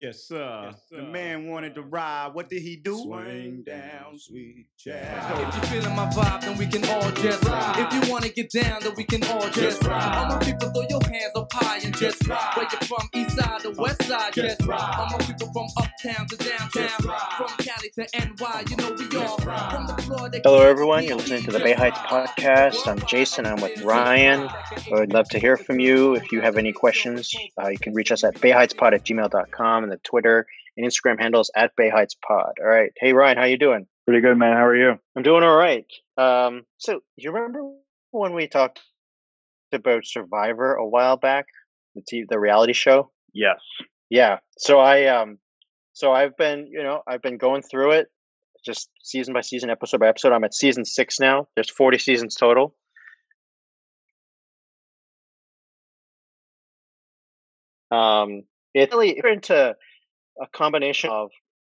Yes, sir. The man wanted to ride. What did he do? Swing down, sweet child. If you feeling my vibe, then we can all just ride. If you wanna get down, then we can all just ride. All my people, throw your hands up high and just ride. Where you from, east side to west side, just ride. All my people from uptown to downtown, from Cali to NY, you know we all from the floor. Hello, everyone. You're listening to the Bay Heights podcast. I'm Jason. I'm with Ryan. I would love to hear from you. If you have any questions, uh, you can reach us at bayheightspod at gmail.com and the Twitter and Instagram handles at Bay Heights Pod. All right. Hey, Ryan, how you doing? Pretty good, man. How are you? I'm doing all right. Um, so you remember when we talked about Survivor a while back, the t- the reality show? Yes. Yeah. So I um so I've been, you know, I've been going through it just season by season, episode by episode. I'm at season 6 now. There's 40 seasons total. Um it's really if you're into a combination of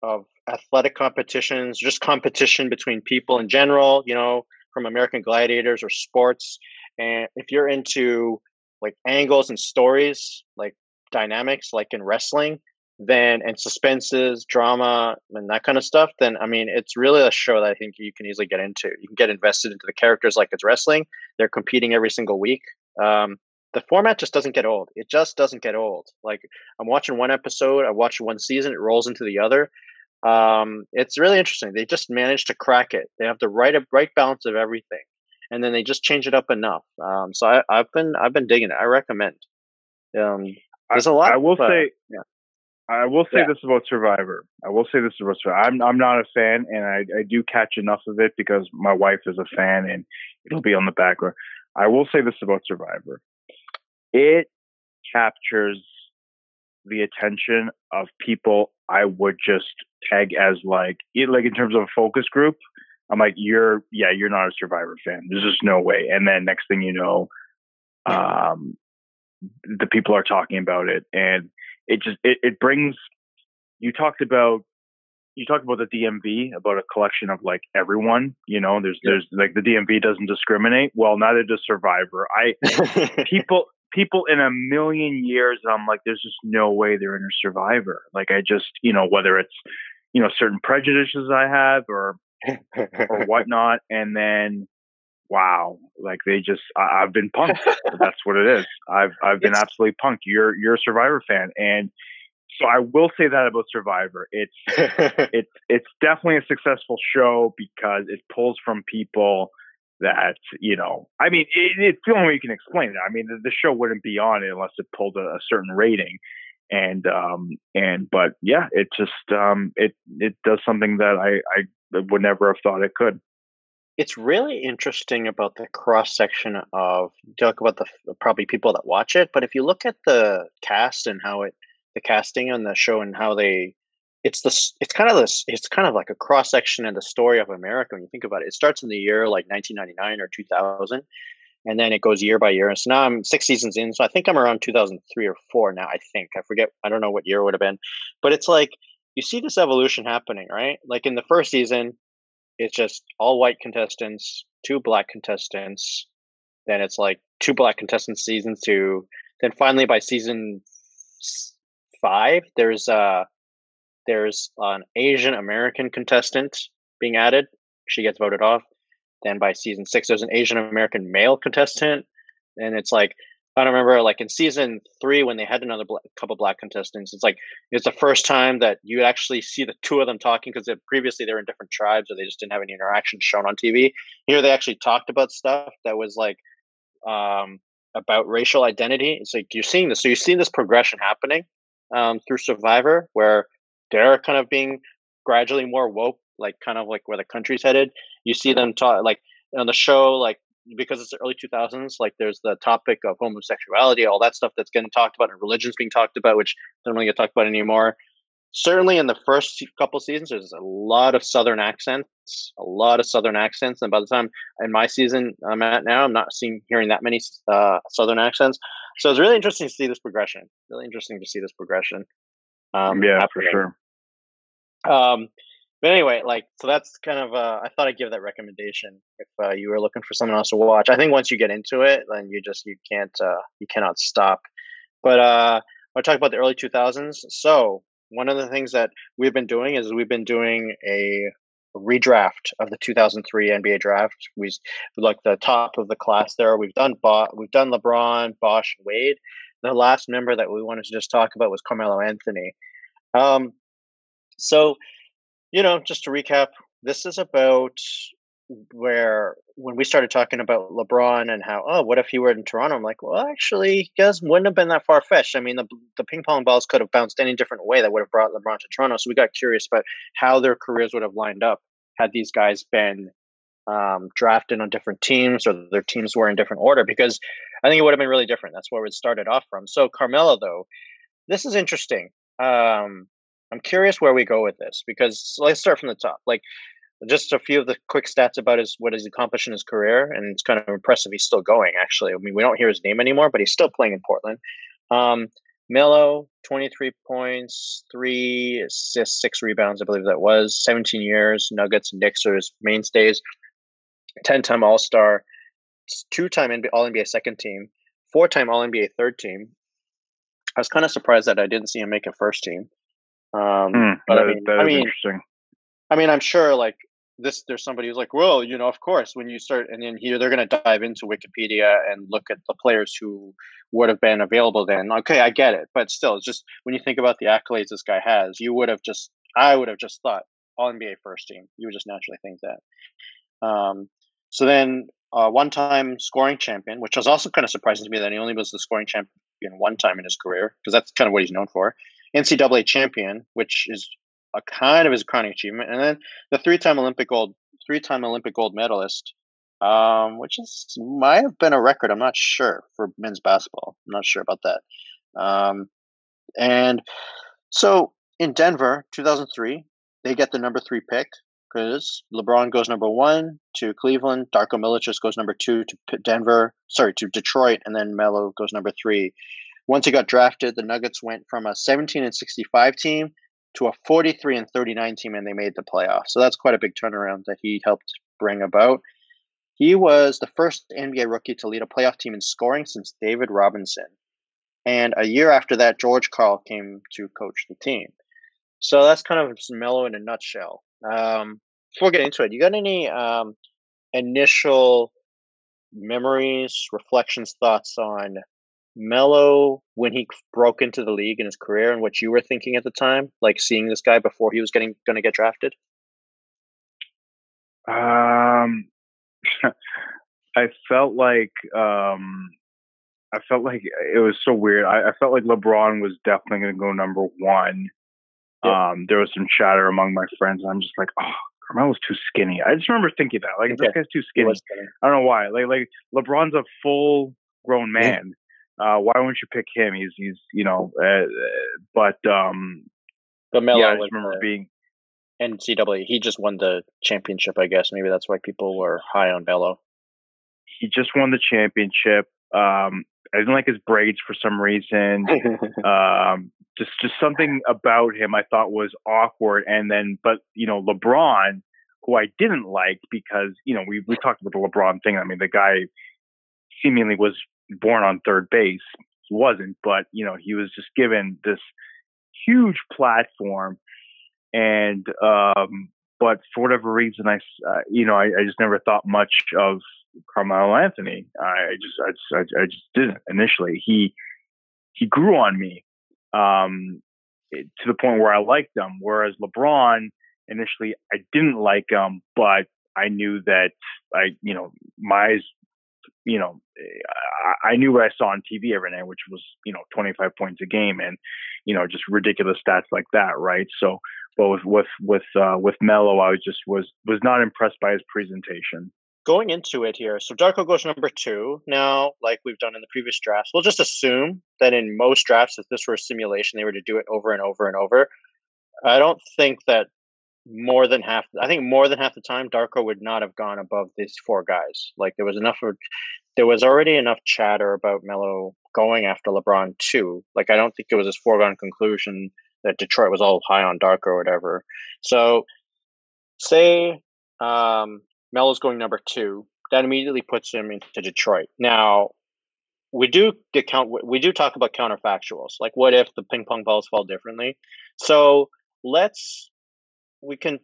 of athletic competitions, just competition between people in general, you know, from American Gladiators or sports. And if you're into like angles and stories, like dynamics, like in wrestling, then and suspenses, drama, and that kind of stuff, then I mean, it's really a show that I think you can easily get into. You can get invested into the characters like it's wrestling. They're competing every single week. Um, the format just doesn't get old. It just doesn't get old. Like I'm watching one episode, I watch one season, it rolls into the other. Um, it's really interesting. They just managed to crack it. They have the right right balance of everything, and then they just change it up enough. Um, so I, I've been I've been digging it. I recommend. Um, there's a lot. I will but- say, yeah. I will say Yeah. this about Survivor. I will say this about Survivor. I'm I'm not a fan, and I I do catch enough of it because my wife is a fan, and it'll be on the background. I will say this about Survivor. It captures the attention of people I would just tag as like like in terms of a focus group. I'm like, you're yeah, you're not a Survivor fan. There's just no way. And then next thing you know, um, the people are talking about it, and it just it, it brings. You talked about you talked about the DMV about a collection of like everyone. You know, there's there's like the DMV doesn't discriminate. Well, neither does Survivor. I people people in a million years i'm like there's just no way they're in a survivor. Like i just you know whether it's you know certain prejudices i have or or whatnot and then wow like they just I, i've been punked. That's what it is. I've i've been It's- absolutely punked. You're you're a survivor fan. And so i will say that about survivor. It's it's it's definitely a successful show because it pulls from people that you know i mean it, it's the only way you can explain it. I mean the, the show wouldn't be on unless it pulled a, a certain rating. And um and but yeah it just um it it does something that i i would never have thought it could. It's really interesting about the cross section of talk about the probably people that watch it, but if you look at the cast and how it the casting on the show and how they it's the it's kind of this it's kind of like a cross section in the story of America when you think about it. It starts in the year like 1999 or 2000 and then it goes year by year. And so now I'm six seasons in, so I think I'm around 2003 or 4 now, I think. I forget I don't know what year it would have been. But it's like you see this evolution happening, right? Like in the first season it's just all white contestants, two black contestants. Then it's like two black contestants season two. Then finally by season five, there's uh there's an Asian American contestant being added. She gets voted off. Then by season six, there's an Asian American male contestant, and it's like I don't remember like in season three when they had another couple black contestants. It's like it's the first time that you actually see the two of them talking because previously they were in different tribes or they just didn't have any interaction shown on TV. Here they actually talked about stuff that was like um, about racial identity. It's like you're seeing this, so you're seeing this progression happening um, through Survivor, where they're kind of being gradually more woke, like kind of like where the country's headed. You see them talk like on the show, like because it's the early 2000s, like there's the topic of homosexuality, all that stuff that's getting talked about, and religion's being talked about, which don't really get talked about anymore. Certainly, in the first couple seasons, there's a lot of Southern accents, a lot of Southern accents, and by the time in my season I'm at now, I'm not seeing hearing that many uh, Southern accents. So it's really interesting to see this progression. Really interesting to see this progression. Um, yeah for sure Um, but anyway, like so that's kind of uh, I thought I'd give that recommendation if uh, you were looking for someone else to watch. I think once you get into it, then you just you can't uh, you cannot stop. But uh, I talk about the early 2000s. So one of the things that we've been doing is we've been doing a redraft of the 2003 NBA draft. We like the top of the class there. We've done Bo- we've done LeBron, Bosh, Wade. The last member that we wanted to just talk about was Carmelo Anthony. Um, so, you know, just to recap, this is about where when we started talking about LeBron and how oh what if he were in Toronto I'm like well actually guys wouldn't have been that far fetched I mean the the ping pong balls could have bounced any different way that would have brought LeBron to Toronto so we got curious about how their careers would have lined up had these guys been um, drafted on different teams or their teams were in different order because I think it would have been really different that's where it started off from so Carmelo though this is interesting um, I'm curious where we go with this because let's start from the top like just a few of the quick stats about his what he's accomplished in his career, and it's kind of impressive. He's still going. Actually, I mean, we don't hear his name anymore, but he's still playing in Portland. Um, Melo, twenty three points, three assists, six rebounds. I believe that was seventeen years. Nuggets Knicks are his mainstays. Ten time All Star, two time All NBA second team, four time All NBA third team. I was kind of surprised that I didn't see him make a first team. Um, mm, but that, I mean, I is mean, interesting. I mean, I'm sure like this there's somebody who's like well you know of course when you start and then here they're going to dive into wikipedia and look at the players who would have been available then okay i get it but still it's just when you think about the accolades this guy has you would have just i would have just thought all nba first team you would just naturally think that um, so then uh, one time scoring champion which was also kind of surprising to me that he only was the scoring champion one time in his career because that's kind of what he's known for ncaa champion which is a kind of his crowning achievement. And then the three-time Olympic gold, three-time Olympic gold medalist, um, which is might have been a record. I'm not sure for men's basketball. I'm not sure about that. Um, and so in Denver, 2003, they get the number three pick because LeBron goes number one to Cleveland, Darko Milicic goes number two to Denver, sorry to Detroit, and then Melo goes number three. Once he got drafted, the Nuggets went from a 17 and 65 team to a 43 and 39 team and they made the playoffs. So that's quite a big turnaround that he helped bring about. He was the first NBA rookie to lead a playoff team in scoring since David Robinson. And a year after that, George Karl came to coach the team. So that's kind of Melo in a nutshell. Um, before we get into it, you got any um, initial memories, reflections, thoughts on Melo when he broke into the league in his career and what you were thinking at the time, like seeing this guy before he was getting going to get drafted? Um, I felt like um, I felt like it was so weird. I, I felt like LeBron was definitely going to go number one. Um, there was some chatter among my friends. and I'm just like, oh, Carmelo's too skinny. I just remember thinking that, like, this guy's too skinny. skinny. I don't know why. Like, like LeBron's a full grown man. Uh, why wouldn't you pick him? He's he's you know, uh, but um, but Melo yeah, I just remember being NCAA. He just won the championship. I guess maybe that's why people were high on Melo. He just won the championship. Um, I didn't like his braids for some reason. um, just just something about him I thought was awkward. And then, but you know, LeBron, who I didn't like because you know we we talked about the LeBron thing. I mean, the guy seemingly was born on third base. He wasn't, but you know, he was just given this huge platform, and um, but for whatever reason, I uh, you know, I, I, just never thought much of Carmelo Anthony. I just, I just, I, just didn't initially. He he grew on me um, to the point where I liked him. Whereas LeBron, initially, I didn't like him, but I knew that I, you know, my you know, I, knew what I saw on TV every night, which was, you know, 25 points a game and, you know, just ridiculous stats like that. Right. So, but with, with, with, uh, with Melo, I was just was, was not impressed by his presentation. Going into it here. So Darko goes number two. Now, like we've done in the previous drafts, we'll just assume that in most drafts, if this were a simulation, they were to do it over and over and over. I don't think that more than half I think more than half the time Darko would not have gone above these four guys. Like there was enough of there was already enough chatter about Melo going after LeBron too. Like I don't think it was this foregone conclusion that Detroit was all high on Darko or whatever. So say um Melo's going number two, that immediately puts him into Detroit. Now we do get count. We do talk about counterfactuals, like what if the ping pong balls fall differently. So let's we can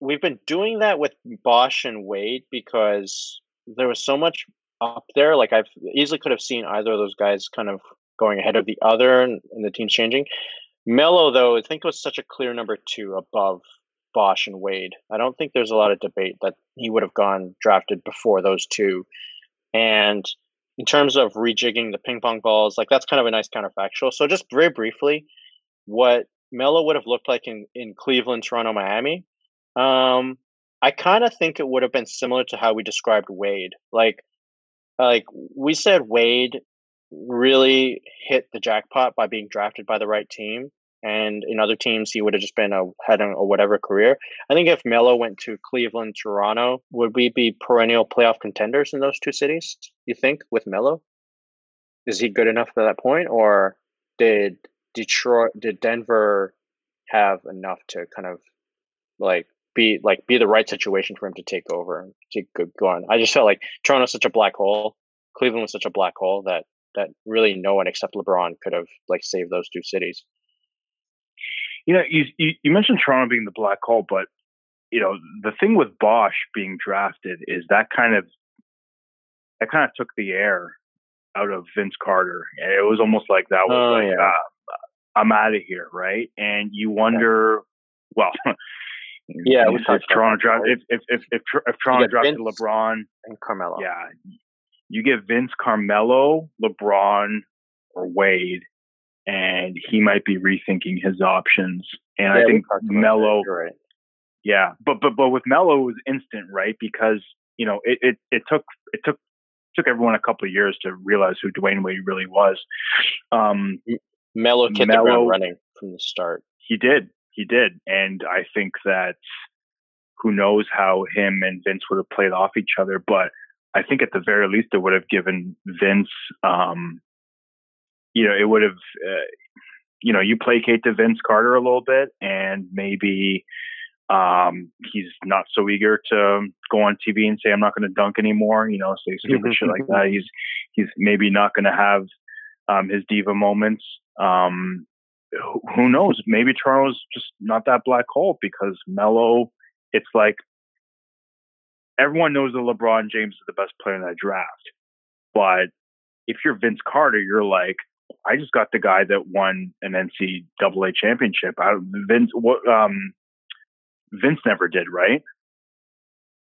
we've been doing that with Bosh and Wade because there was so much up there. Like I've easily could have seen either of those guys kind of going ahead of the other and, and the team's changing. Melo, though, I think was such a clear number two above Bosh and Wade. I don't think there's a lot of debate that he would have gone drafted before those two. And in terms of rejigging the ping pong balls, like that's kind of a nice counterfactual. So just very briefly, what Melo would have looked like in, in Cleveland, Toronto, Miami. Um, I kind of think it would have been similar to how we described Wade. Like, like we said, Wade really hit the jackpot by being drafted by the right team. And in other teams, he would have just been a had a, a whatever career. I think if Melo went to Cleveland, Toronto, would we be perennial playoff contenders in those two cities? You think with Melo? Is he good enough at that point, or did Detroit, did Denver have enough to kind of like be like be the right situation for him to take over and to go on? I just felt like Toronto's such a black hole. Cleveland was such a black hole that that really no one except LeBron could have like saved those two cities. You know, you, you, you mentioned Toronto being the black hole, but you know the thing with Bosh being drafted is that kind of that kind of took the air out of Vince Carter. It was almost like that was oh, like yeah. uh, I'm out of here, right? And you wonder, well. Yeah, if, if Toronto drafted if if if, if, if Toronto drafted Vince LeBron and Carmelo, yeah, you get Vince Carmelo, LeBron, or Wade, and he might be rethinking his options. And yeah, I think Melo, right. yeah, but but but with Melo it was instant, right? Because you know it, it it took it took took everyone a couple of years to realize who Dwyane Wade really was. Um, Melo hit Melo, the ground running from the start. He did, he did, and I think that who knows how him and Vince would have played off each other, but I think at the very least it would have given Vince, um, you know, it would have, uh, you know, you placate to Vince Carter a little bit, and maybe um, he's not so eager to go on TV and say I'm not going to dunk anymore. You know, say stupid shit like that. He's he's maybe not going to have um, his diva moments. Um, who, who knows? Maybe Toronto's just not that black hole because Melo. It's like everyone knows that LeBron James is the best player in that draft. But if you're Vince Carter, you're like, I just got the guy that won an NCAA championship. I, Vince, what, um, Vince never did, right?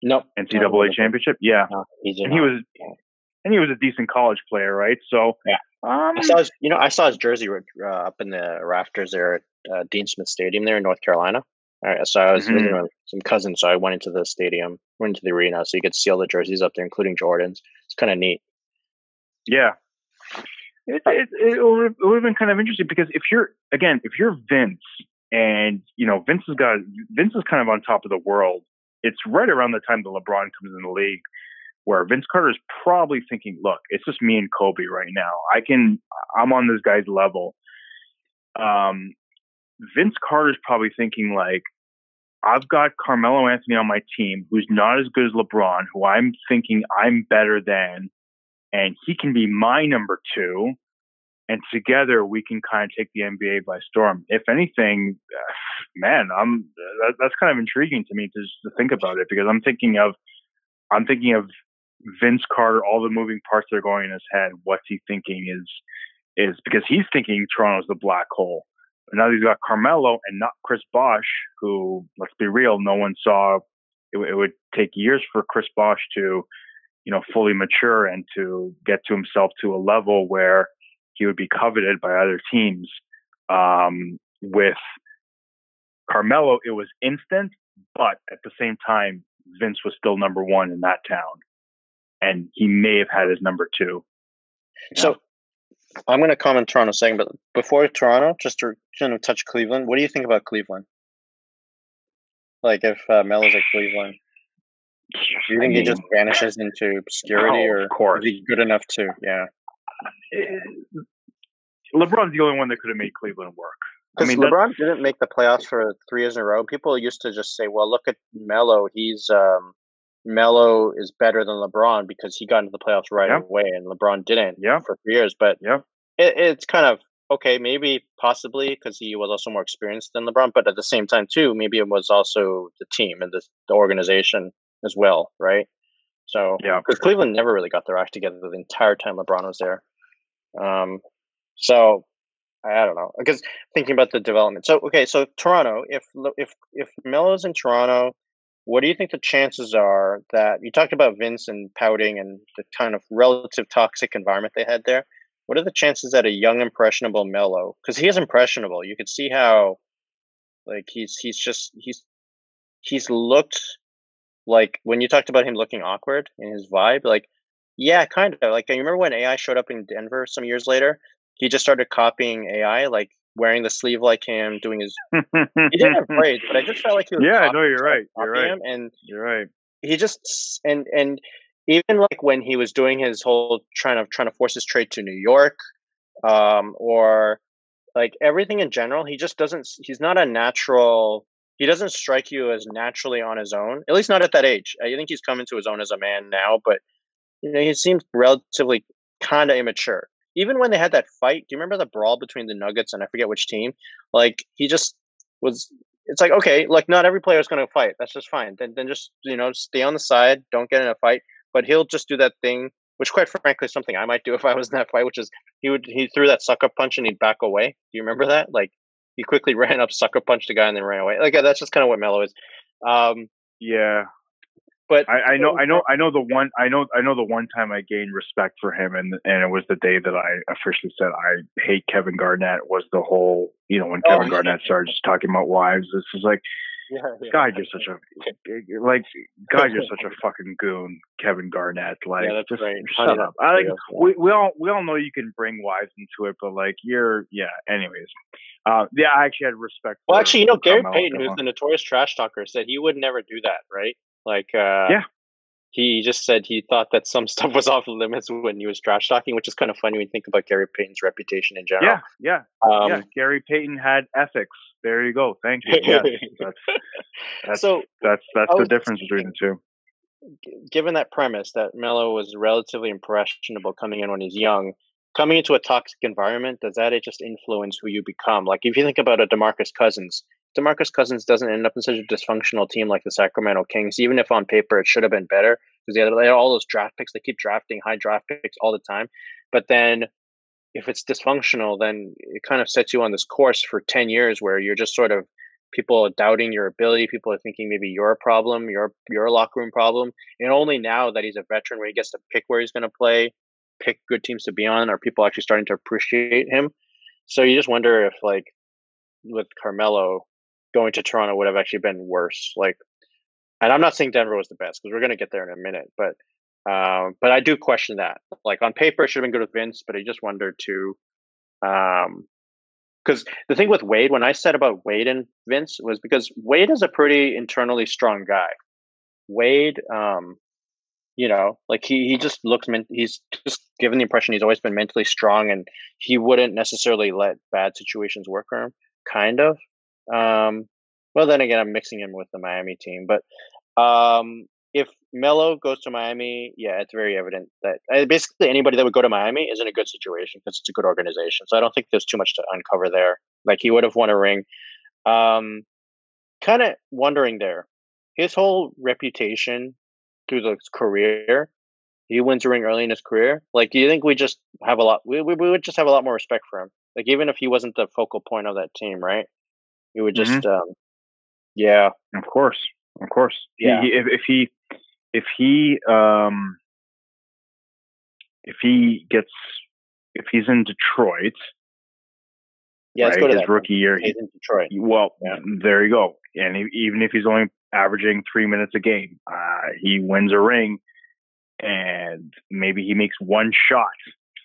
Nope. NCAA no, championship, yeah. No, and he was, and he was a decent college player, right? So, yeah. Um, I saw his, you know, I saw his jersey uh, up in the rafters there at uh, Dean Smith Stadium there in North Carolina. Right, so I was mm-hmm. some cousins, so I went into the stadium, went into the arena, so you could see all the jerseys up there, including Jordan's. It's kind of neat. Yeah, it, it, it, would, it would have been kind of interesting because if you're again, if you're Vince, and you know Vince has got Vince is kind of on top of the world. It's right around the time that LeBron comes in the league, where Vince Carter is probably thinking, "Look, it's just me and Kobe right now. I can, I'm on this guy's level." Um, Vince Carter's probably thinking like, I've got Carmelo Anthony on my team, who's not as good as LeBron, who I'm thinking I'm better than, and he can be my number two. And together we can kind of take the NBA by storm. If anything, man, I'm that, that's kind of intriguing to me to, to think about it because I'm thinking of I'm thinking of Vince Carter, all the moving parts that are going in his head. What's he thinking is is because he's thinking Toronto's the black hole now he's got Carmelo and not Chris Bosh, who, let's be real, no one saw. It, it, would take years for Chris Bosh to, you know, fully mature and to get to himself to a level where he would be coveted by other teams. Um, with Carmelo, it was instant, but at the same time, Vince was still number one in that town, and he may have had his number two. So, I'm going to comment Toronto second, but before Toronto, just to kind of touch Cleveland, what do you think about Cleveland? Like if uh, Melo's at Cleveland, do you think I mean, he just vanishes into obscurity, oh, or of course. is he good enough to? Yeah. Eh, LeBron's the only one that could have made Cleveland work. I mean, LeBron didn't make the playoffs for three years in a row. People used to just say, "Well, look at Melo; he's um, Melo is better than LeBron because he got into the playoffs right Yeah. away and LeBron didn't Yeah. for three years. But Yeah. it, it's kind of okay, maybe possibly because he was also more experienced than LeBron, but at the same time too, maybe it was also the team and the, the organization as well, right? So Yeah. because Cleveland never really got their act together the entire time LeBron was there. Um, so I don't know because thinking about the development. So okay, so Toronto, if if if Melo's in Toronto, what do you think the chances are that you talked about Vince and pouting and the kind of relative toxic environment they had there? What are the chances that a young impressionable Melo, because he is impressionable, you could see how, like he's he's just he's he's looked like when you talked about him looking awkward in his vibe, like yeah, kind of like I remember when AI showed up in Denver some years later, he just started copying AI, like wearing the sleeve like him, doing his. He didn't have braids, but I just felt like he was. Yeah, no, you're right. You're right. Him, and You're right. he just and and even like when he was doing his whole trying to trying to force his trade to New York, um, or like everything in general, he just doesn't. He's not a natural. He doesn't strike you as naturally on his own. At least not at that age. I think he's coming to his own as a man now, but you know he seems relatively kind of immature. Even when they had that fight, do you remember the brawl between the Nuggets and I forget which team? Like he just was it's like okay, like not every player is going to fight. That's just fine. Then then just you know stay on the side, don't get in a fight. But he'll just do that thing, which quite frankly is something I might do if I was in that fight, which is he would he threw that sucker punch and he'd back away. Do you remember that? Like he quickly ran up, sucker punched the guy, and then ran away. Like that's just kind of what Melo is. Um, Yeah. but I, I know, I know, I know the one, I know, I know the one time I gained respect for him, and and it was the day that I officially said I hate Kevin Garnett. Was the whole, you know, when Oh, Kevin yeah. Garnett started just talking about wives. This is like, yeah, yeah. God, you're such a, like, God, you're such a fucking goon, Kevin Garnett. Like, that's just right. shut Honey, up. I like, we we all we all know you can bring wives into it, but like, you're, yeah. Anyways, uh, yeah, I actually had respect. Well, actually, you know, Gary Payton, who's the notorious trash talker, said he would never do that, right? Like, uh, Yeah. he just said he thought that some stuff was off limits when he was trash talking, which is kind of funny when you think about Gary Payton's reputation in general. Yeah, yeah, Um, yeah. Gary Payton had ethics. There you go. Thank you. Yes, that's that's so, that's that's the difference between the two. given that premise that Melo was relatively impressionable coming in when he's young, coming into a toxic environment, does that just influence who you become? Like, if you think about a Demarcus Cousins, Demarcus Cousins doesn't end up in such a dysfunctional team like the Sacramento Kings, even if on paper it should have been better because they they had all those draft picks. They keep drafting high draft picks all the time. But then if it's dysfunctional, then it kind of sets you on this course for 10 years where you're just sort of people are doubting your ability. People are thinking maybe you're a problem, you're a locker room problem. And only now that he's a veteran where he gets to pick where he's going to play, pick good teams to be on, are people actually starting to appreciate him. So you just wonder if, like, with Carmelo going to Toronto would have actually been worse. Like, and I'm not saying Denver was the best because we're going to get there in a minute, but um, but I do question that. Like on paper, it should have been good with Vince, but I just wondered too. Um, because the thing with Wade, when I said about Wade and Vince, was because Wade is a pretty internally strong guy. Wade, um, you know, like he he just looks men- he's just given the impression he's always been mentally strong, and he wouldn't necessarily let bad situations work for him. Kind of. Um, well, then again, I'm mixing him with the Miami team, but um, if Melo goes to Miami, yeah, it's very evident that uh, basically anybody that would go to Miami is in a good situation because it's a good organization. So I don't think there's too much to uncover there. Like he would have won a ring. Um, kind of wondering there, his whole reputation through the career. He wins a ring early in his career. Like, do you think we just have a lot? We, we, we would just have a lot more respect for him. Like, even if he wasn't the focal point of that team, right? We would just, um, yeah, Of course, of course. He- Yeah. He, if, if he, if he, um, if he gets, if he's in Detroit, yeah. Let's right, go to his rookie year, He's he, in Detroit. well, Yeah. there you go. And he, even if he's only averaging three minutes a game, uh, he wins a ring, and maybe he makes one shot.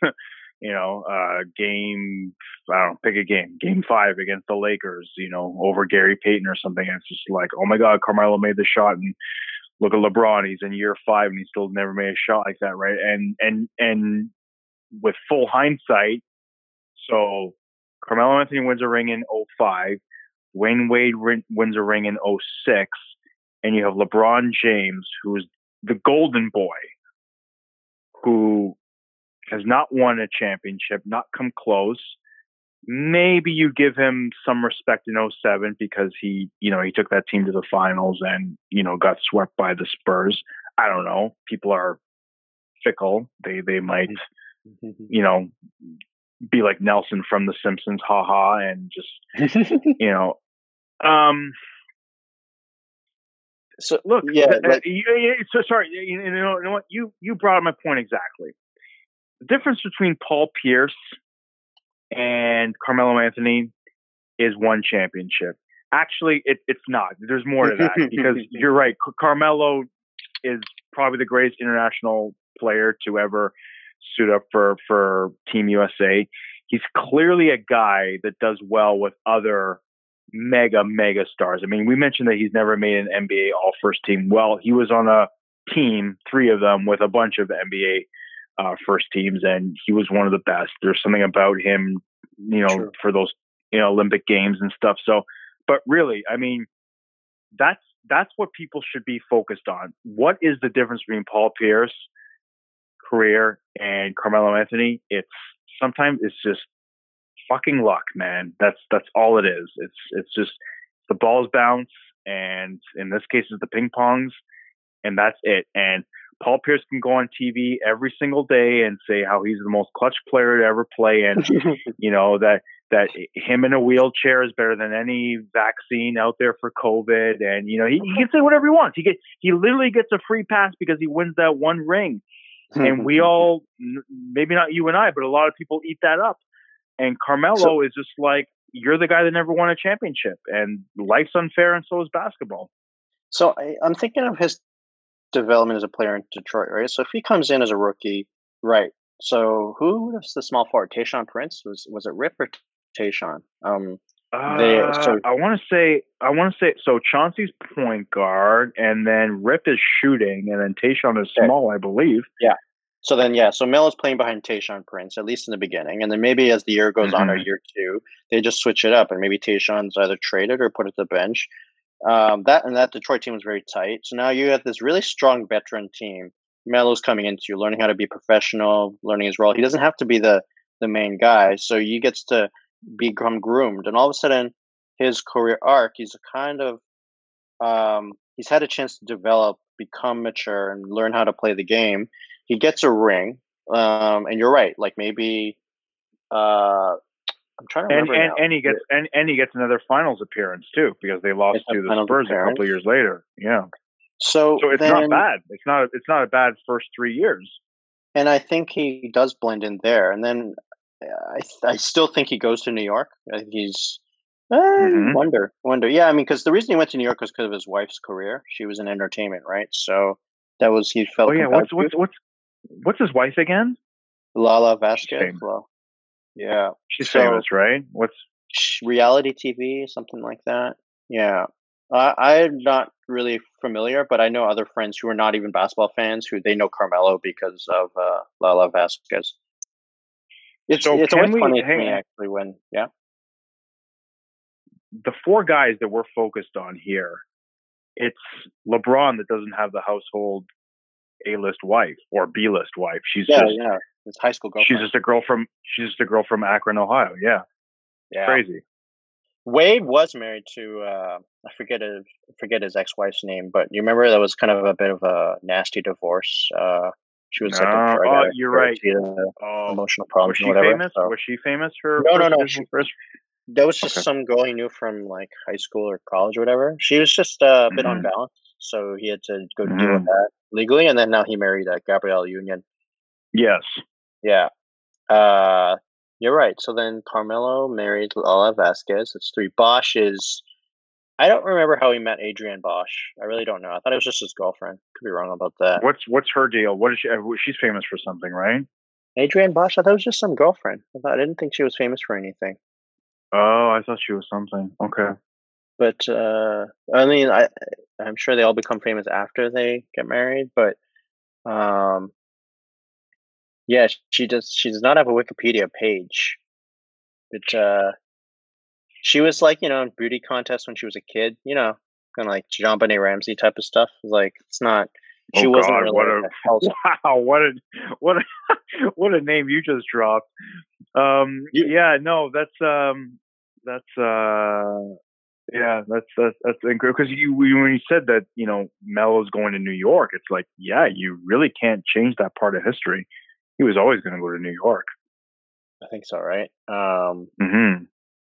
you know, uh, game, I don't know, pick a game, game five against the Lakers, you know, over Gary Payton or something. And it's just like, oh my God, Carmelo made the shot and look at LeBron. He's in year five and he still never made a shot like that. Right. And, and, and with full hindsight, so Carmelo Anthony wins a ring in 05, Wayne Wade win- wins a ring in 06, and you have LeBron James, who is the golden boy who has not won a championship, not come close. Maybe you give him some respect in 07 because he, you know, he took that team to the finals and, you know, got swept by the Spurs. I don't know. People are fickle. They they might, mm-hmm. Mm-hmm. you know, be like Nelson from The Simpsons, haha, and just, you know, um, so look, yeah, th- like- uh, you, you- so sorry. You, you know, you know what? You you brought up my point exactly. The difference between Paul Pierce and Carmelo Anthony is one championship. Actually, it, it's not. There's more to that because you're right. Car- Carmelo is probably the greatest international player to ever suit up for for Team USA. He's clearly a guy that does well with other mega mega stars. I mean, we mentioned that he's never made an NBA All First Team. Well, he was on a team, three of them, with a bunch of NBA uh, first teams, and he was one of the best. There's something about him, you know, for those you know Olympic games and stuff. So, but really, I mean, that's that's what people should be focused on. What is the difference between Paul Pierce career and Carmelo Anthony? It's sometimes it's just fucking luck, man. That's that's all it is. It's it's just the balls bounce, and in this case, it's the ping pongs, and that's it. And Paul Pierce can go on TV every single day and say how he's the most clutch player to ever play, and you know that that him in a wheelchair is better than any vaccine out there for COVID, and you know he, he can say whatever he wants. He get he literally gets a free pass because he wins that one ring, and we all maybe not you and I, but a lot of people eat that up. And Carmelo So- is just like you're the guy that never won a championship, and life's unfair, and so is basketball. So I, I'm thinking of his development as a player in Detroit, right? So if he comes in as a rookie, right? So who was the small forward? Tayshaun Prince was was it Rip or Tayshaun? Um, They- Uh, so- I want to say I want to say so. Chauncey's point guard, and then Rip is shooting, and then Tayshaun is small, I believe. Yeah. So then yeah, so Mel is playing behind Tayshaun Prince at least in the beginning, and then maybe as the year goes on or Mhm. year two, they just switch it up, and maybe Tayshaun's either traded or put at the bench. Um, that and that Detroit team was very tight. So now you have this really strong veteran team. Melo's coming into learning how to be professional, learning his role. He doesn't have to be the the main guy, so he gets to become groomed. And all of a sudden, his career arc, he's a kind of um, he's had a chance to develop, become mature, and learn how to play the game. He gets a ring, um, and you're right. Like maybe uh, I'm trying to And remember and, now. and he gets and, and he gets another finals appearance too because they lost to the Spurs a couple appearance. years later. Yeah, so so it's then, not bad. It's not it's not a bad first three years. and I think he does blend in there. And then uh, I I still think he goes to New York. I think he's uh, Mhm. wonder wonder. Yeah, I mean, because the reason he went to New York was because of his wife's career. She was in entertainment, right? So that was he felt. Oh yeah, what's what's what's what's his wife again? Lala Vasquez. famous. Yeah, She's So- famous, right? What's reality TV, something like that. Yeah, uh, I'm not really familiar, but I know other friends who are not even basketball fans who they know Carmelo because of uh, Lala Vasquez. It's So it's always we- funny to me actually when yeah. the four guys that we're focused on here? It's LeBron that doesn't have the household A-list wife or B-list wife. She's Yeah, just yeah. His high school she's just a girl from she's just a girl from Akron, Ohio. Yeah, yeah. crazy. Wade was married to uh, I forget his I forget his ex wife's name, but you remember that was kind of a bit of a nasty divorce. Uh, she was like a drug oh, you're right. Uh, Oh, emotional was she whatever. famous? so- Was she famous for? No, no, no, she- first- That was just Okay. some girl he knew from like high school or college or whatever. She was just uh, a bit Mhm. unbalanced, so he had to go deal Mhm. with that legally. And then now he married uh, Gabrielle Union. Yes. Yeah, uh, you're right. So then Carmelo married Lala Vasquez. It's three. Bosh is. I don't remember how he met Adrienne Bosh. I really don't know. I thought it was just his girlfriend. Could be wrong about that. What's what's her deal? What is she? uh, She's famous for something, right? Adrienne Bosh. I thought it was just some girlfriend. I thought I didn't think she was famous for anything. Oh, I thought she was something. Okay. but uh i mean i i'm sure they all become famous after they get married but um yeah she does she does not have a wikipedia page but uh she was like you know in beauty contests when she was a kid you know kind of like benet ramsey type of stuff like it's not She oh wasn't God, really what a a wow, what a what a what a name you just dropped. Um, You- yeah, no, that's um, that's uh, yeah, that's that's that's incredible because you when you said that you know Melo's going to New York, it's like yeah, you really can't change that part of history. He was always going to go to New York. I think so, right? Um, hmm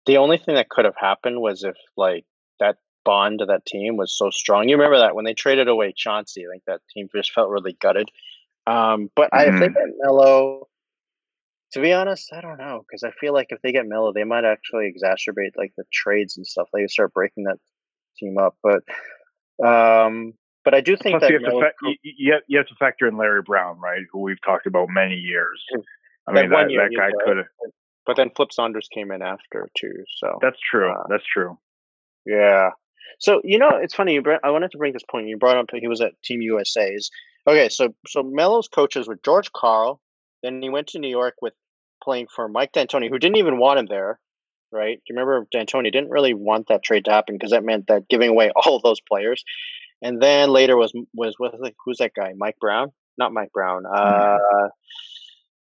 the only thing that could have happened was if like that bond of that team was so strong. You remember that when they traded away Chauncey, like that team just felt really gutted. Um, but I, if they Mhm. get Melo, to be honest, I don't know because I feel like if they get Melo, they might actually exacerbate like the trades and stuff. They start breaking that team up. But um, but I do think Plus, that you have, to fa- you, have you have to factor in Larry Brown, right? Who we've talked about many years. I mean, that, year that guy could have. but then Flip Saunders came in after too. So That's true. Uh, That's true. Yeah. So you know, it's funny. You br- I wanted to bring this point. You brought up he was at Team USA's. Okay, so so Melo's coaches were George Karl. Then he went to New York with playing for Mike D'Antoni, who didn't even want him there. Right? Do you remember D'Antoni didn't really want that trade to happen because that meant that giving away all of those players. And then later was was with like, who's that guy? Mike Brown? Not Mike Brown. Uh,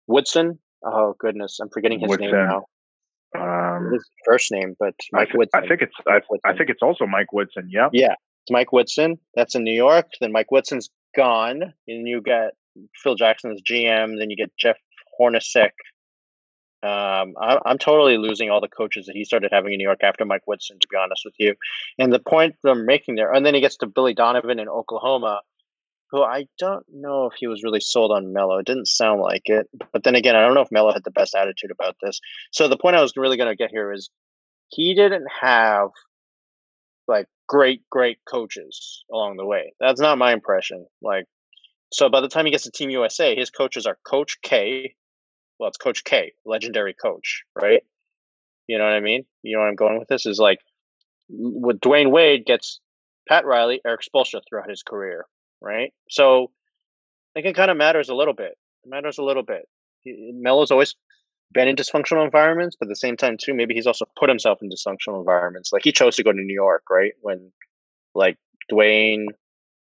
Woodson. Oh goodness, I'm forgetting his name now. Um, His first name, but I, Mike Woodson. I think it's I, I think it's also Mike Woodson. Yep. Yeah, it's Mike Woodson. That's in New York. Then Mike Woodson's gone, and you get Phil Jackson's GM. Then you get Jeff Hornacek. Um, I, I'm totally losing all the coaches that he started having in New York after Mike Woodson. To be honest with you, and the point they're making there, and then he gets to Billy Donovan in Oklahoma, who I don't know if he was really sold on Melo. It didn't sound like it, but then again, I don't know if Melo had the best attitude about this. So the point I was really going to get here is he didn't have like great, great coaches along the way. That's not my impression. Like, so by the time he gets to Team USA, his coaches are Coach K. Well, it's Coach K, legendary coach, right? You know what I mean? You know what I'm going with this is like with Dwyane Wade gets Pat Riley, Erik Spoelstra throughout his career, right? So I think it kind of matters a little bit. It matters a little bit. Melo's always been in dysfunctional environments, but at the same time too, maybe he's also put himself in dysfunctional environments. Like he chose to go to New York, right? When like Dwyane,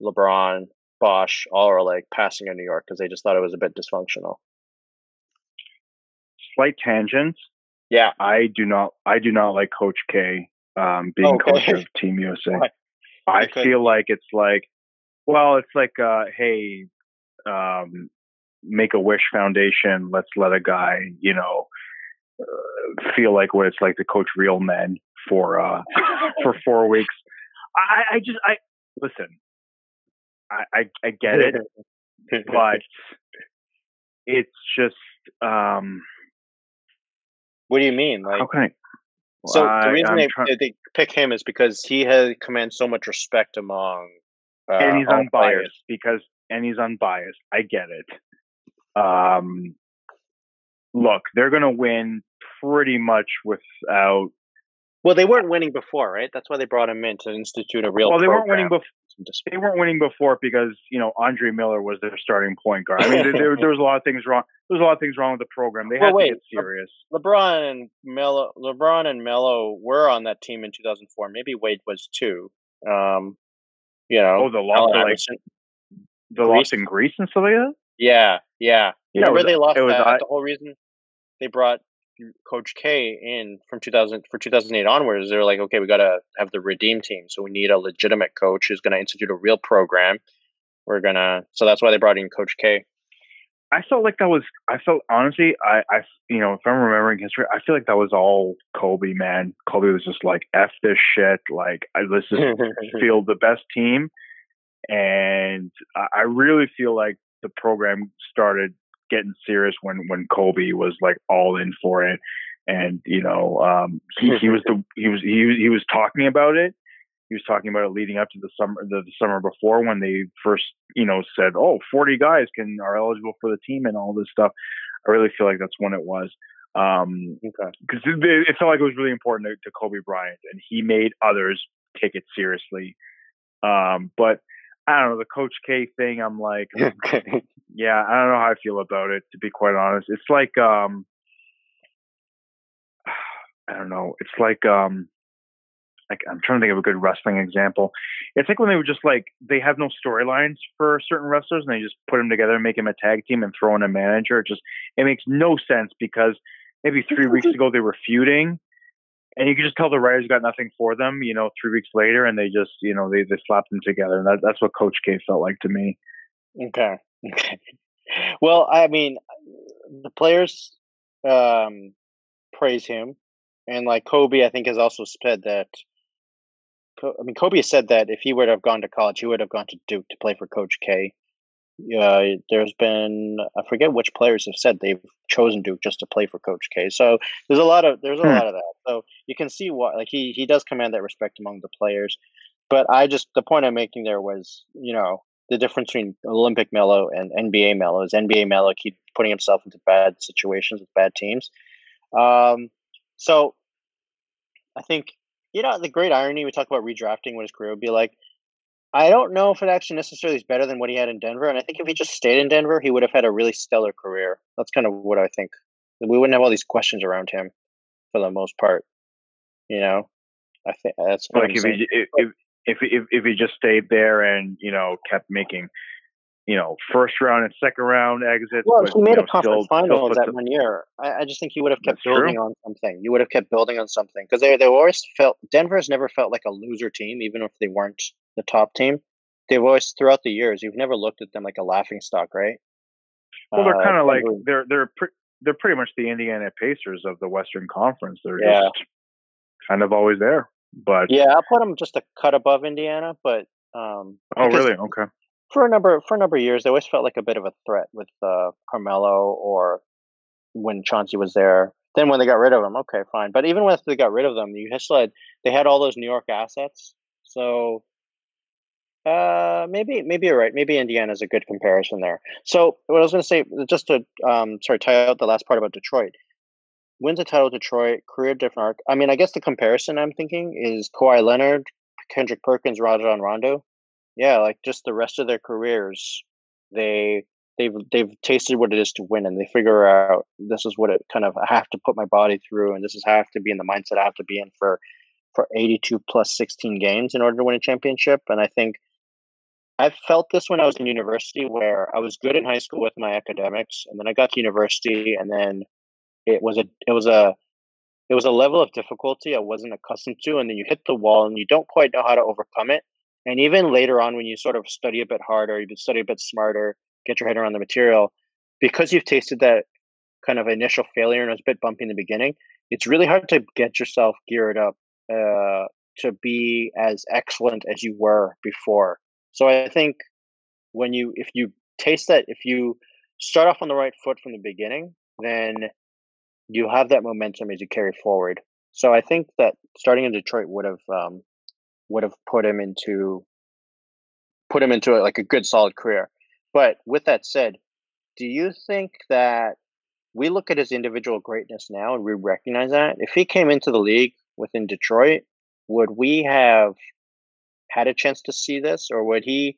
LeBron, Bosh, all are like passing in New York because they just thought it was a bit dysfunctional. Slight tangent. Yeah. I do not. I do not like Coach K um, being Okay. coach of Team USA. I feel like it's like, well, it's like, uh, hey, um, Make a Wish Foundation. Let's let a guy, you know, uh, feel like what it's like to coach real men for uh, for four weeks. I, I just, I listen. I, I, I get it, but it's just, um, what do you mean? Like how can So I- the reason I'm they, try- they they pick him is because he has commands so much respect among uh, and he's unbiased players. because and he's unbiased. I get it. Um, look, they're going to win pretty much without. Well, they weren't winning before, right? That's why they brought him in to institute a real. well, they weren't winning before. They weren't winning before because you know Andre Miller was their starting point guard. I mean, there, there, was a lot of things wrong. There was a lot of things wrong with the program. They Well, had wait, to get serious. LeBron and Melo, LeBron and Melo were on that team in 2004. Maybe Wade was too. Um, you know, Oh, the loss, like the loss in Greece and stuff like that. Yeah, yeah. Yeah, Remember was- they lost that. I- the whole reason they brought Coach K in from 2000 for 2008 onwards. They were like, okay, we got to have the redeem team, so we need a legitimate coach who's going to institute a real program. We're gonna, so that's why they brought in Coach K. I felt like that was. I felt honestly. I, I, you know, if I'm remembering history, I feel like that was all Kobe. Man, Kobe was just like, "F this shit." Like, I, let's just field the best team. And I I really feel like the program started getting serious when when Kobe was like all in for it. And you know, um, he, he was the he was he was- he was talking about it. He was talking about it leading up to the summer the, the summer before when they first you know said, "Oh, 40 guys can are eligible for the team" and all this stuff. I really feel like that's when it was. Um, okay. because it, it felt like it was really important to, to Kobe Bryant, and he made others take it seriously. Um, but I don't know the Coach K thing. I'm like, yeah, I don't know how I feel about it. To be quite honest, it's like, um, I don't know. It's like, um, like I'm trying to think of a good wrestling example. It's like when they were just like they have no storylines for certain wrestlers and they just put them together and make them a tag team and throw in a manager. It just it makes no sense because maybe three weeks ago they were feuding and you can just tell the writers got nothing for them, you know, three weeks later and they just, you know, they, they slapped them together. And that, that's what Coach K felt like to me. Okay. Okay. Well, I mean, the players um, praise him, and like Kobe, I think has also said that. I mean, Kobe said that if he would have gone to college, he would have gone to Duke to play for Coach K. Uh, there's been I forget which players have said they've chosen Duke just to play for Coach K. So there's a lot of there's a hmm. lot of that. So you can see why like he he does command that respect among the players. But I just the point I'm making there was you know the difference between Olympic Melo and NBA Melo is NBA Melo keep putting himself into bad situations with bad teams. Um, so I think you know the great irony we talk about redrafting what his career would be like. I don't know if it actually necessarily is better than what he had in Denver. And I think if he just stayed in Denver, he would have had a really stellar career. That's kind of what I think. We wouldn't have all these questions around him for the most part. You know, I think that's like if he, if, if if if if he just stayed there and you know kept making you know first round and second round exits. Well, but, he made a know, conference still, final still that the, one year. I, I, just think he would have kept building true. on something. You would have kept building on something because they they always felt Denver's never felt like a loser team, even if they weren't the top team. They've always throughout the years, you've never looked at them like a laughing stock, right? Well, they're uh, kind of like they're they're pre- they're pretty much the Indiana Pacers of the Western Conference. They're yeah. just kind of always there. But yeah, I'll put them just a cut above Indiana. But um, oh, really? Okay. For a number for a number of years, they always felt like a bit of a threat with uh, Carmelo or when Chauncey was there. Then when they got rid of him, okay, fine. But even when they got rid of them, you still had they had all those New York assets. So uh, maybe maybe you're right. Maybe Indiana is a good comparison there. So what I was going to say, just to um, sorry, tie out the last part about Detroit wins a title Detroit, career different arc. I mean, I guess the comparison I'm thinking is Kawhi Leonard, Kendrick Perkins, Rajon Rondo. Yeah, like just the rest of their careers, they they've they've tasted what it is to win, and they figure out this is what it kind of I have to put my body through, and this is how I have to be in the mindset I have to be in for for 82 plus 16 games in order to win a championship. And I think I felt this when I was in university, where I was good in high school with my academics, and then I got to university, and then it was a it was a it was a level of difficulty I wasn't accustomed to, and then you hit the wall and you don't quite know how to overcome it. And even later on, when you sort of study a bit harder, you study a bit smarter, get your head around the material, because you've tasted that kind of initial failure and it was a bit bumpy in the beginning, it's really hard to get yourself geared up uh, to be as excellent as you were before. So I think when you, if you taste that, if you start off on the right foot from the beginning, then you have that momentum as you carry forward. So I think that starting in Detroit would have um, would have put him into put him into a, like a good solid career. But with that said, do you think that we look at his individual greatness now and we recognize that if he came into the league within Detroit, would we have had a chance to see this, or would he?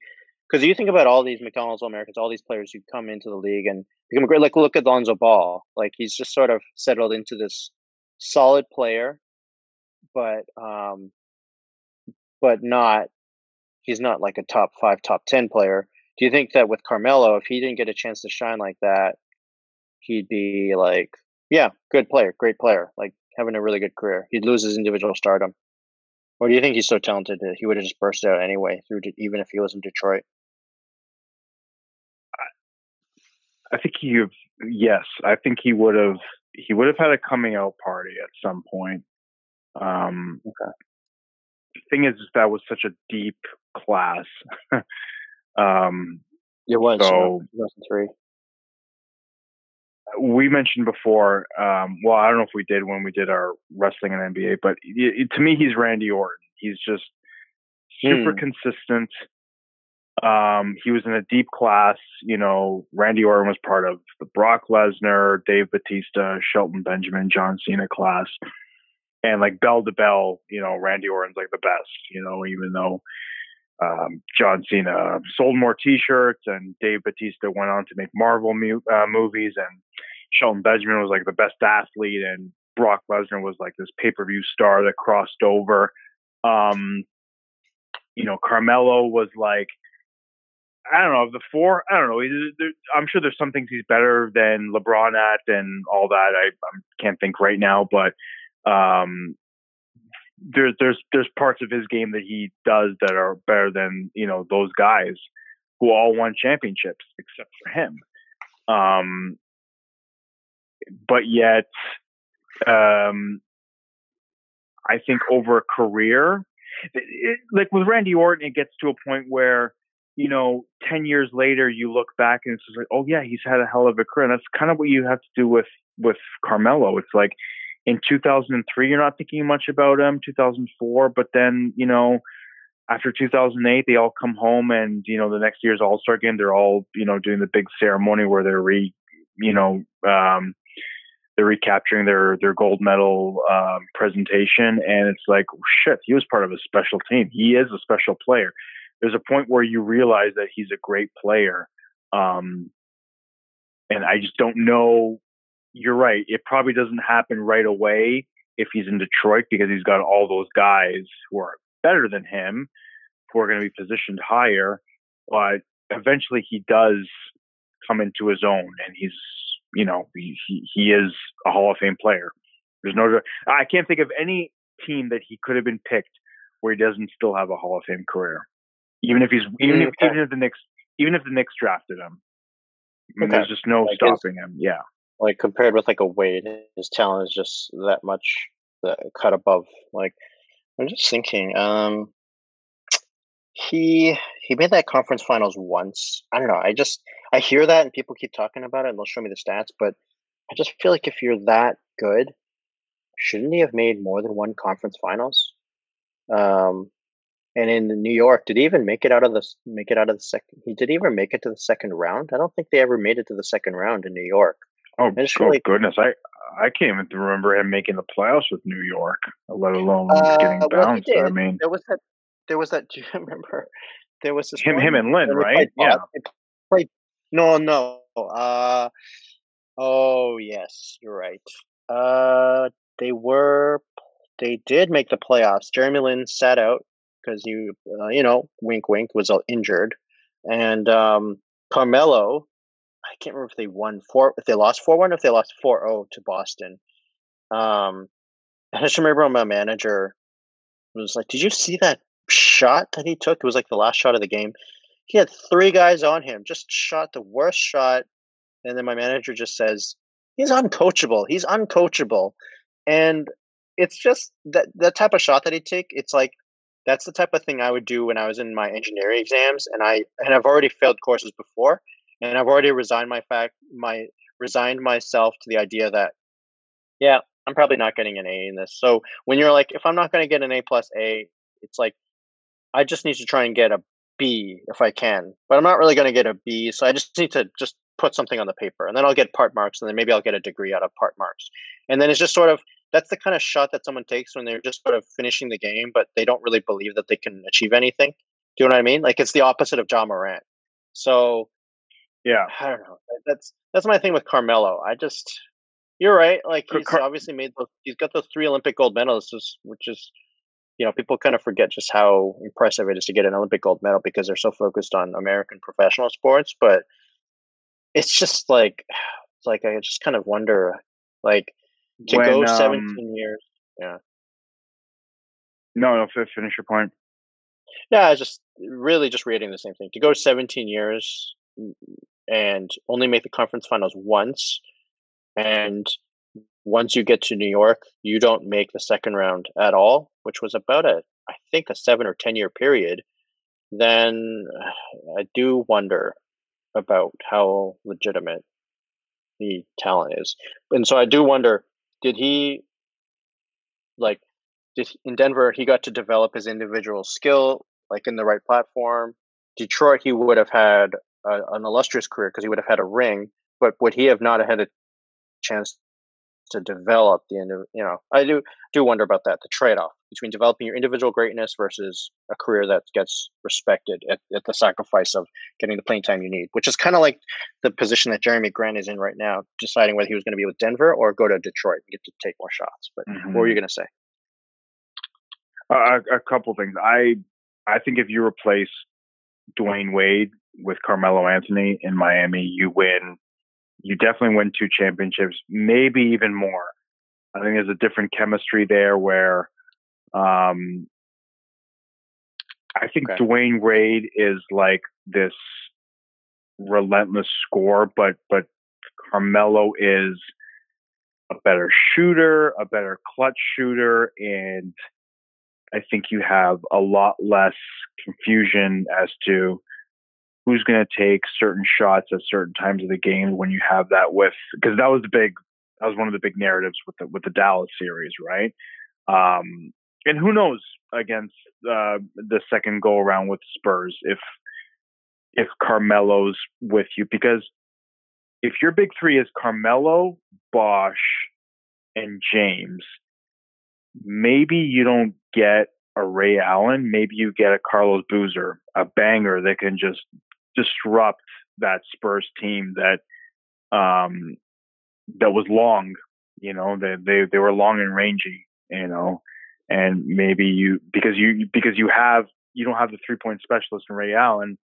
Because you think about all these McDonald's All Americans, all these players who come into the league and become great. Like look at Lonzo Ball. Like he's just sort of settled into this solid player, but um, but not. He's not like a top five, top ten player. Do you think that with Carmelo, if he didn't get a chance to shine like that, he'd be like, yeah, good player, great player, like having a really good career. He'd lose his individual stardom. Or do you think he's so talented that he would have just burst out anyway, through even if he was in Detroit? I think he yes, I think he would have he would have had a coming out party at some point. Um, okay. The thing is, that was such a deep class. um, it was so. 2003 we mentioned before. Um, well, I don't know if we did when we did our wrestling and NBA, but it, to me, he's Randy Orton. He's just super hmm. consistent. Um, he was in a deep class. You know, Randy Orton was part of the Brock Lesnar, Dave Batista, Shelton Benjamin, John Cena class. And like bell to bell, you know, Randy Orton's like the best, you know, even though um, John Cena sold more T-shirts and Dave Batista went on to make Marvel mu- uh, movies, and Shelton Benjamin was like the best athlete, and Brock Lesnar was like this pay-per-view star that crossed over. Um, you know, Carmelo was like, I don't know, of the four, I don't know. I'm sure there's some things he's better than LeBron at and all that. I, I can't think right now, but um, there's there's there's parts of his game that he does that are better than you know those guys who all won championships except for him. Um, but yet, um, I think over a career, it, it, like with Randy Orton, it gets to a point where you know, 10 years later, you look back and it's like, oh, yeah, he's had a hell of a career. And that's kind of what you have to do with, with Carmelo. It's like in 2003, you're not thinking much about him, 2004, but then, you know, after 2008, they all come home and, you know, the next year's All Star game, they're all, you know, doing the big ceremony where they're re, you know, um, they're recapturing their their gold medal um, presentation, and it's like shit. He was part of a special team. He is a special player there's a point where you realize that he's a great player. Um, and I just don't know. You're right. It probably doesn't happen right away if he's in Detroit because he's got all those guys who are better than him, who are going to be positioned higher. But eventually he does come into his own and he's, you know, he, he, he is a Hall of Fame player. There's no, I can't think of any team that he could have been picked where he doesn't still have a Hall of Fame career even if he's even if even if the Knicks even if the Knicks drafted him. Okay. There's just no like stopping him. Yeah. Like compared with like a Wade, his talent is just that much that cut above. Like I'm just thinking, um he he made that conference finals once. I don't know. I just I hear that and people keep talking about it and they'll show me the stats, but I just feel like if you're that good, shouldn't he have made more than one conference finals? Um and in New York, did he even make it out of the make it out of the second? He did he ever make it to the second round? I don't think they ever made it to the second round in New York. Oh, oh like, goodness! I I can't even remember him making the playoffs with New York, let alone uh, getting bounced. Well, I mean, there was that. There was that. Do you remember? There was this him, him and Lin, right? Yeah. Played, no, no. Uh, oh yes, you're right. Uh, they were. They did make the playoffs. Jeremy Lin sat out because you uh, you know wink wink was injured, and um, Carmelo, I can't remember if they won four if they lost four one if they lost four zero oh to Boston. Um, I just remember my manager was like, "Did you see that shot that he took? It was like the last shot of the game. He had three guys on him, just shot the worst shot, and then my manager just says." He's uncoachable. He's uncoachable. And it's just that that type of shot that he take. It's like that's the type of thing I would do when I was in my engineering exams, and I and I've already failed courses before, and I've already resigned my fact my resigned myself to the idea that, yeah, I'm probably not getting an A in this. So when you're like, if I'm not going to get an A plus A, it's like I just need to try and get a B if I can, but I'm not really going to get a B, so I just need to just put something on the paper, and then I'll get part marks, and then maybe I'll get a degree out of part marks, and then it's just sort of that's the kind of shot that someone takes when they're just sort of finishing the game, but they don't really believe that they can achieve anything. Do you know what I mean? Like it's the opposite of John Morant. So, yeah, I don't know. That's that's my thing with Carmelo. I just, you're right. Like he's Car- obviously made those. He's got those three Olympic gold medals, which is, you know, people kind of forget just how impressive it is to get an Olympic gold medal because they're so focused on American professional sports. But it's just like, it's like I just kind of wonder, like to when, go 17 um, years. Yeah. No, no, finish your point. Yeah, I just really just reading the same thing. To go 17 years and only make the conference finals once, and once you get to New York, you don't make the second round at all, which was about a, I think, a seven or 10 year period, then I do wonder about how legitimate the talent is. And so I do wonder did he like did he, in Denver he got to develop his individual skill like in the right platform. Detroit he would have had a, an illustrious career because he would have had a ring, but would he have not had a chance to develop the end of you know I do do wonder about that the trade off between developing your individual greatness versus a career that gets respected at, at the sacrifice of getting the playing time you need, which is kind of like the position that Jerami Grant is in right now, deciding whether he was going to be with Denver or go to Detroit and get to take more shots. But mm-hmm. what were you mm-hmm. going to say? Uh, a, a couple things. I I think if you replace Dwyane Wade with Carmelo Anthony in Miami, you win. You definitely win two championships, maybe even more. I think there's a different chemistry there where um, I think okay. Dwyane Wade is like this relentless score, but but Carmelo is a better shooter, a better clutch shooter, and I think you have a lot less confusion as to who's going to take certain shots at certain times of the game when you have that with because that was the big that was one of the big narratives with the with the Dallas series, right? Um, and who knows against uh, the second go around with Spurs if if Carmelo's with you because if your big three is Carmelo, Bosh, and James, maybe you don't get a Ray Allen. Maybe you get a Carlos Boozer, a banger that can just disrupt that Spurs team that um, that was long. You know, they they they were long and rangy. You know, and maybe you because you because you have you don't have the three point specialist in Ray Allen,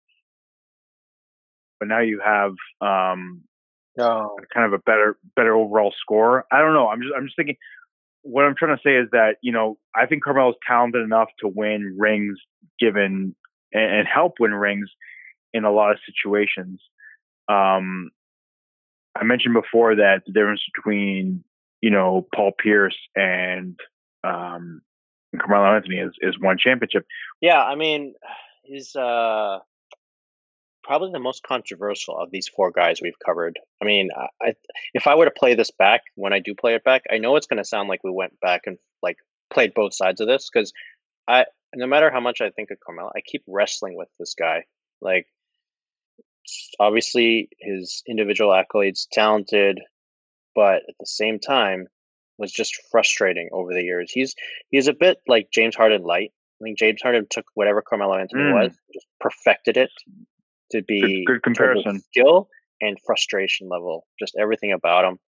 but now you have um, oh. kind of a better better overall score. I don't know. I'm just I'm just thinking. What I'm trying to say is that you know I think Carmelo's talented enough to win rings, given and, and help win rings in a lot of situations. Um, I mentioned before that the difference between you know Paul Pierce and um, Carmelo Anthony is is one championship. Yeah, I mean, he's uh, probably the most controversial of these four guys we've covered. I mean, I, if I were to play this back when I do play it back, I know it's going to sound like we went back and like played both sides of this because I, no matter how much I think of Carmelo, I keep wrestling with this guy. Like, obviously, his individual accolades, talented, but at the same time, was just frustrating over the years. He's he's a bit like James Harden light. I think James Harden took whatever Carmelo Anthony mm. was, just perfected it to be good, good comparison skill and frustration level. Just everything about him,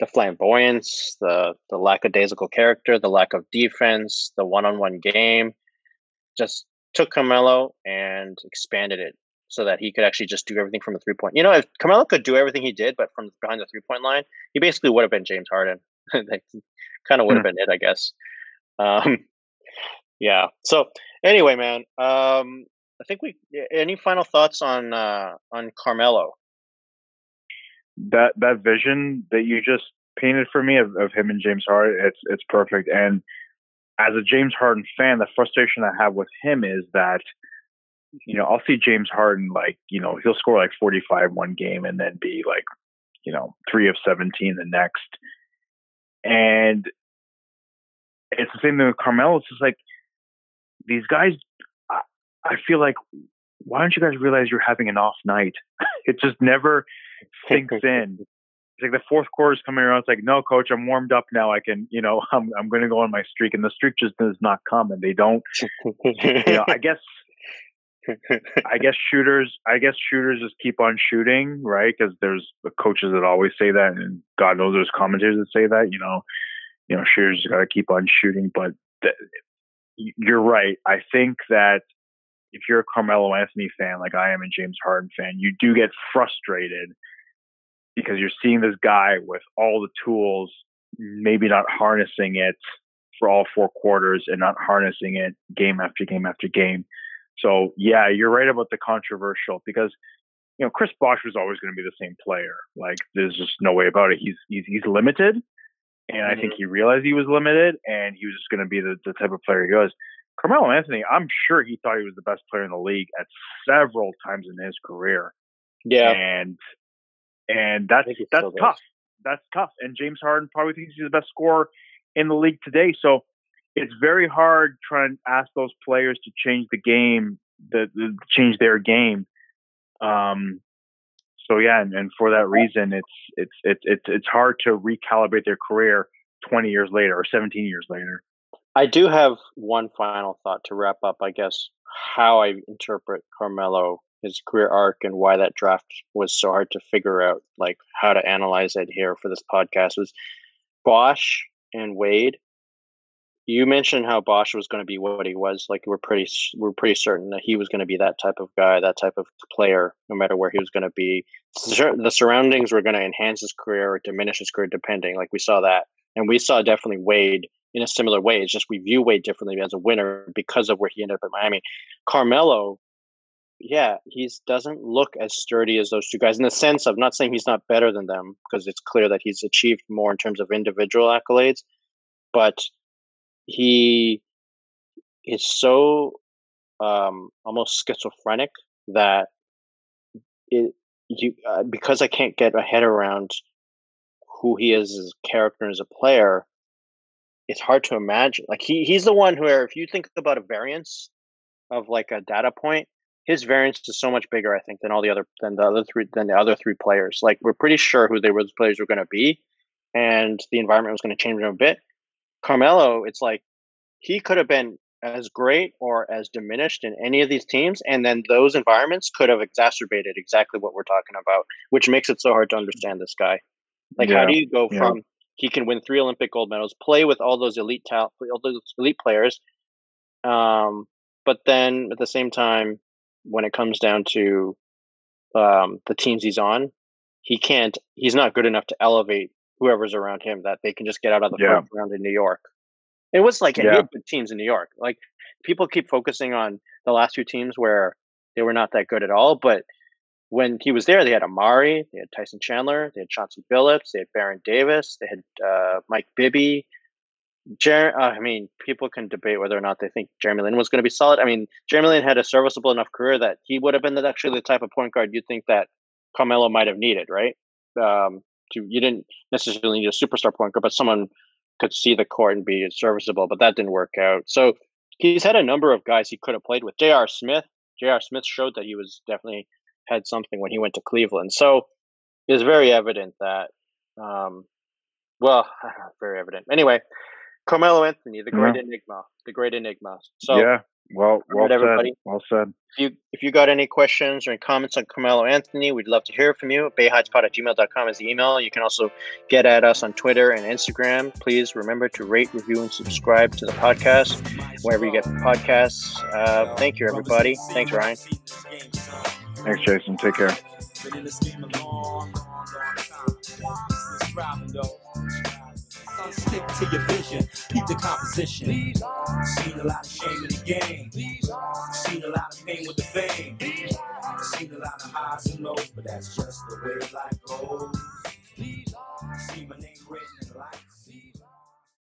the flamboyance, the the lackadaisical character, the lack of defense, the one on one game, just took Carmelo and expanded it so that he could actually just do everything from the three point. You know, if Carmelo could do everything he did, but from behind the three point line, he basically would have been James Harden. that kind of would have hmm. been it, I guess. Um, yeah. So anyway, man, um, I think we. Any final thoughts on uh, on Carmelo? That that vision that you just painted for me of, of him and James Harden, it's it's perfect. And as a James Harden fan, the frustration I have with him is that you know I'll see James Harden like you know he'll score like 45 one game and then be like you know three of 17 the next and it's the same thing with Carmelo. It's just like these guys. I, I feel like why don't you guys realize you're having an off night? it just never sinks in. It's like the fourth quarter is coming around. It's like, no, coach, I'm warmed up now. I can, you know, I'm I'm going to go on my streak, and the streak just does not come, and they don't. you know, I guess I guess shooters, I guess shooters just keep on shooting, right? Because there's the coaches that always say that, and God knows there's commentators that say that. You know, you know, shooters got to keep on shooting. But th- you're right. I think that if you're a Carmelo Anthony fan, like I am, a James Harden fan, you do get frustrated because you're seeing this guy with all the tools, maybe not harnessing it for all four quarters and not harnessing it game after game after game. So yeah, you're right about the controversial because you know Chris Bosh was always going to be the same player. Like there's just no way about it. He's he's he's limited, and. I think mm-hmm. he realized he was limited, and he was just going to be the, the type of player he was. Carmelo Anthony, I'm sure he thought he was the best player in the league at several times in his career. Yeah, and and that's that's tough. That's tough. And James Harden probably thinks he's the best scorer in the league today. So it's very hard trying to ask those players to change the game, the, the change their game. Um, so yeah, and, and, for that reason, it's it's it's it's it's hard to recalibrate their career 20 years later or 17 years later. I do have one final thought to wrap up. I guess how I interpret Carmelo, his career arc, and why that draft was so hard to figure out, like how to analyze it here for this podcast was Bosh and Wade you mentioned how Bosh was going to be what he was. Like we're pretty we're pretty certain that he was going to be that type of guy, that type of player, no matter where he was going to be. The surroundings were going to enhance his career or diminish his career, depending. Like we saw that, and we saw definitely Wade in a similar way. It's just we view Wade differently as a winner because of where he ended up at Miami. Carmelo, yeah, he doesn't look as sturdy as those two guys in the sense of not saying he's not better than them because it's clear that he's achieved more in terms of individual accolades, but he is so um, almost schizophrenic that it you uh, because I can't get my head around who he is as a character as a player. It's hard to imagine. Like he he's the one where if you think about a variance of like a data point, his variance is so much bigger, I think, than all the other than the other three than the other three players. Like we're pretty sure who they were the players were going to be, and the environment was going to change them a bit. Carmelo, it's like he could have been as great or as diminished in any of these teams, and then those environments could have exacerbated exactly what we're talking about, which makes it so hard to understand this guy. Like, yeah. how do you go from yeah. he can win three Olympic gold medals, play with all those elite talent, all those elite players, um, but then at the same time, when it comes down to um, the teams he's on, he can't. He's not good enough to elevate whoever's around him that they can just get out of the yeah. first round in New York. It was like yeah. good teams in New York. Like people keep focusing on the last two teams where they were not that good at all, but when he was there, they had Amar'e, they had Tyson Chandler, they had Chauncey Billups, they had Baron Davis, they had uh, Mike Bibby. Jer- uh, I mean, people can debate whether or not they think Jeremy Lin was going to be solid. I mean, Jeremy Lin had a serviceable enough career that he would have been the, actually the type of point guard you'd think that Carmelo might have needed, right? Um, to, you didn't necessarily need a superstar point guard, but someone could see the court and be serviceable, but that didn't work out. So he's had a number of guys he could have played with. J.R. Smith, J.R. Smith showed that he was definitely had something when he went to Cleveland. So it's very evident that, um, well, very evident. Anyway, Carmelo Anthony, the great yeah. enigma, the great enigma. So yeah, well, well said. Everybody. Well said. If you if you got any questions or any comments on Carmelo Anthony, we'd love to hear from you. BayHeightsPod at gmail.com is the email. You can also get at us on Twitter and Instagram. Please remember to rate, review, and subscribe to the podcast wherever you get podcasts. Uh, thank you, everybody. Thanks, Ryan. Thanks, Jason. Take care son, stick to your vision. Keep the composition. Seen a lot of shame in the game. Seen a lot of pain with the fame. Seen a lot of highs and lows, but that's just the way life goes. See my name